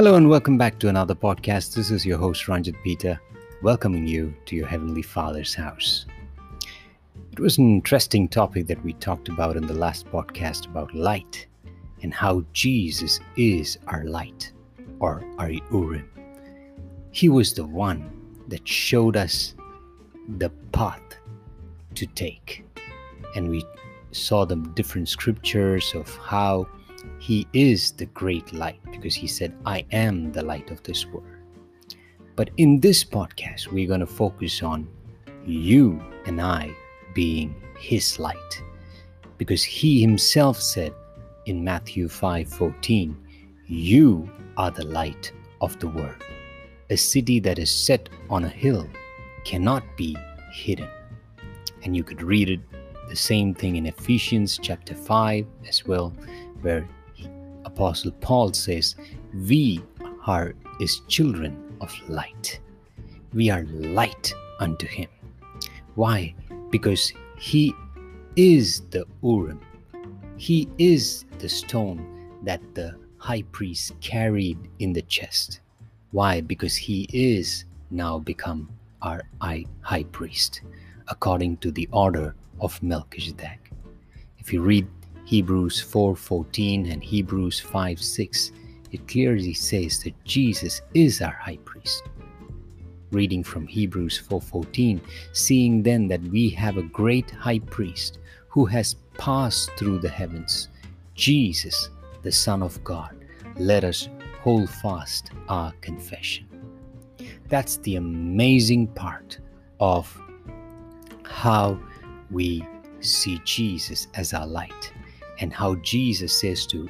Hello and welcome back to another podcast. This is your host Ranjit Peter, welcoming you to your Heavenly Father's house. It was an interesting topic that we talked about in the last podcast about light and how Jesus is our light or our Urim. He was the one that showed us the path to take. And we saw the different scriptures of how he is the great light because he said, I am the light of this world. But in this podcast, we're going to focus on you and I being his light because he himself said in Matthew 5:14, "You are the light of the world. A city that is set on a hill cannot be hidden." And you could read it the same thing in Ephesians chapter 5 as well, where Apostle Paul says, We are his children of light. We are light unto him. Why? Because he is the Urim. He is the stone that the high priest carried in the chest. Why? Because he is now become our high priest according to the order of Melchizedek. If you read Hebrews 4:14 and Hebrews 5:6, it clearly says that Jesus is our high priest. Reading from Hebrews 4:14, seeing then that we have a great high priest who has passed through the heavens, Jesus, the Son of God, let us hold fast our confession. That's the amazing part of how we see Jesus as our light and how Jesus says to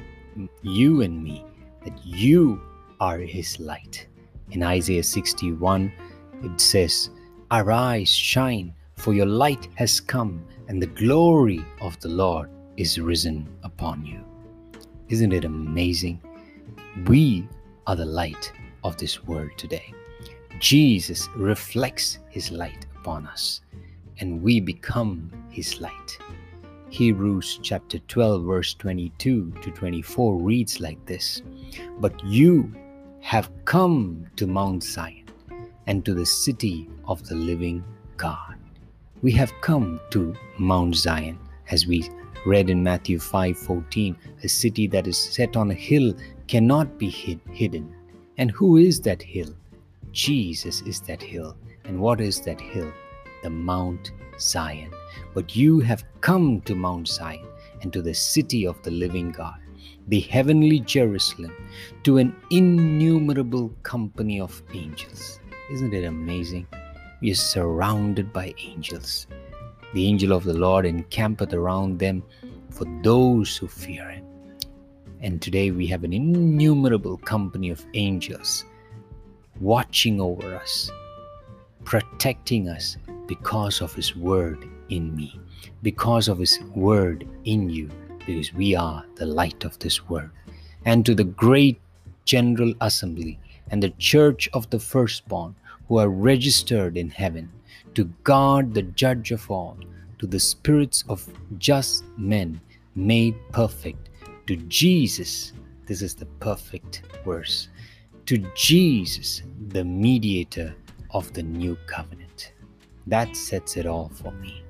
you and me that you are his light. In Isaiah 61, it says, Arise, shine, for your light has come, and the glory of the Lord is risen upon you. Isn't it amazing? We are the light of this world today. Jesus reflects his light upon us, and we become his light. Hebrews chapter 12, verse 22 to 24 reads like this But you have come to Mount Zion and to the city of the living God. We have come to Mount Zion, as we read in Matthew 5:14, a city that is set on a hill cannot be hid, hidden. And who is that hill? Jesus is that hill. And what is that hill? The Mount Zion. But you have come to Mount Zion and to the city of the living God, the heavenly Jerusalem, to an innumerable company of angels. Isn't it amazing? We are surrounded by angels. The angel of the Lord encampeth around them for those who fear him. And today we have an innumerable company of angels watching over us, protecting us because of his word in me, because of His word in you, because we are the light of this world. And to the great general assembly and the church of the firstborn who are registered in heaven, to God the judge of all, to the spirits of just men made perfect, to Jesus, this is the perfect verse, to Jesus, the mediator of the new covenant. That sets it all for me.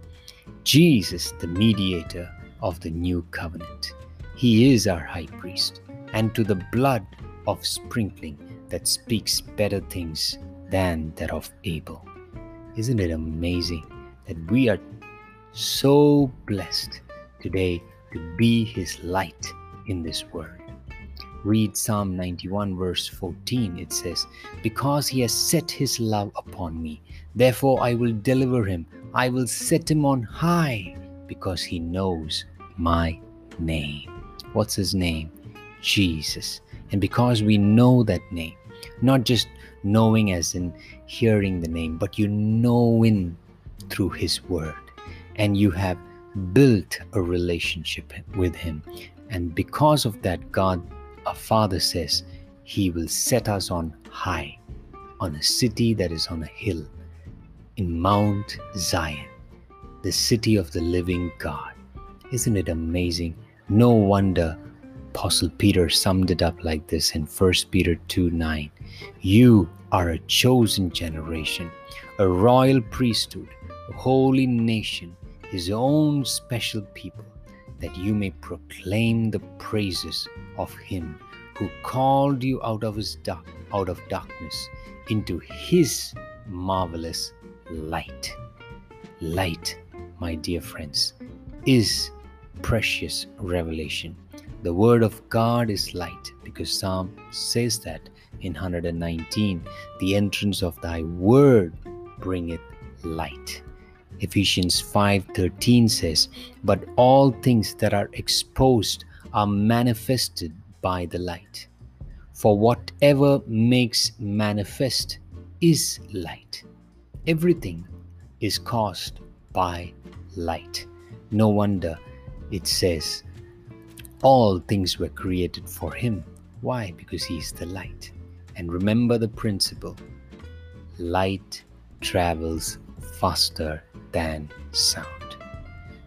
Jesus, the mediator of the new covenant. He is our high priest, and to the blood of sprinkling that speaks better things than that of Abel. Isn't it amazing that we are so blessed today to be his light in this world? Read Psalm 91, verse 14. It says, Because he has set his love upon me, therefore I will deliver him. I will set him on high because he knows my name. What's his name? Jesus. And because we know that name, not just knowing as in hearing the name, but you knowing through his word, and you have built a relationship with him. And because of that, God, our Father says, He will set us on high, on a city that is on a hill in Mount Zion, the city of the living God. Isn't it amazing? No wonder Apostle Peter summed it up like this in 1 Peter 2 9. You are a chosen generation, a royal priesthood, a holy nation, his own special people, that you may proclaim the praises of him who called you out of his dark, out of darkness into his marvelous light. Light, my dear friends, is precious revelation. The word of God is light because Psalm says that in 119 the entrance of thy word bringeth light. Ephesians 5:13 says, "But all things that are exposed are manifested by the light. For whatever makes manifest is light. Everything is caused by light. No wonder it says, All things were created for him. Why? Because he is the light. And remember the principle light travels faster than sound.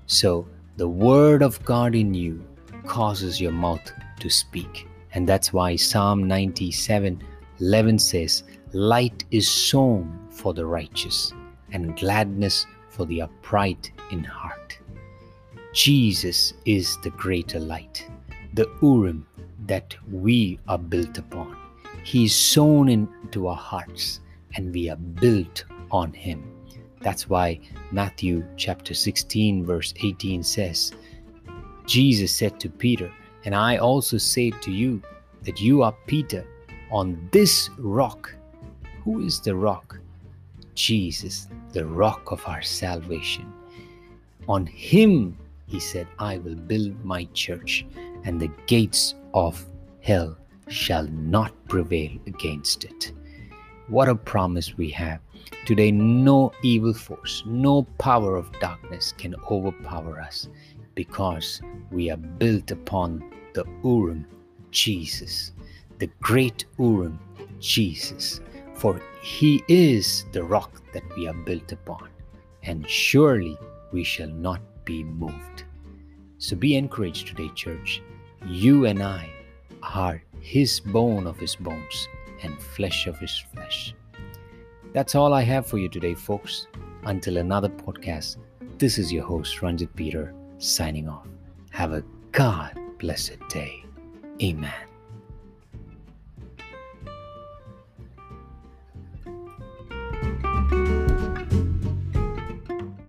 So, the word of God in you causes your mouth to speak. And that's why Psalm 97 11 says, Light is sown for the righteous, and gladness for the upright in heart. Jesus is the greater light, the Urim that we are built upon. He is sown into our hearts, and we are built on Him. That's why Matthew chapter 16, verse 18 says, Jesus said to Peter, And I also say to you that you are Peter, on this rock. Who is the rock? Jesus, the rock of our salvation. On him, he said, I will build my church, and the gates of hell shall not prevail against it. What a promise we have. Today, no evil force, no power of darkness can overpower us because we are built upon the Urim, Jesus, the great Urim, Jesus. For he is the rock that we are built upon, and surely we shall not be moved. So be encouraged today, church. You and I are his bone of his bones and flesh of his flesh. That's all I have for you today, folks. Until another podcast, this is your host, Ranjit Peter, signing off. Have a God blessed day. Amen.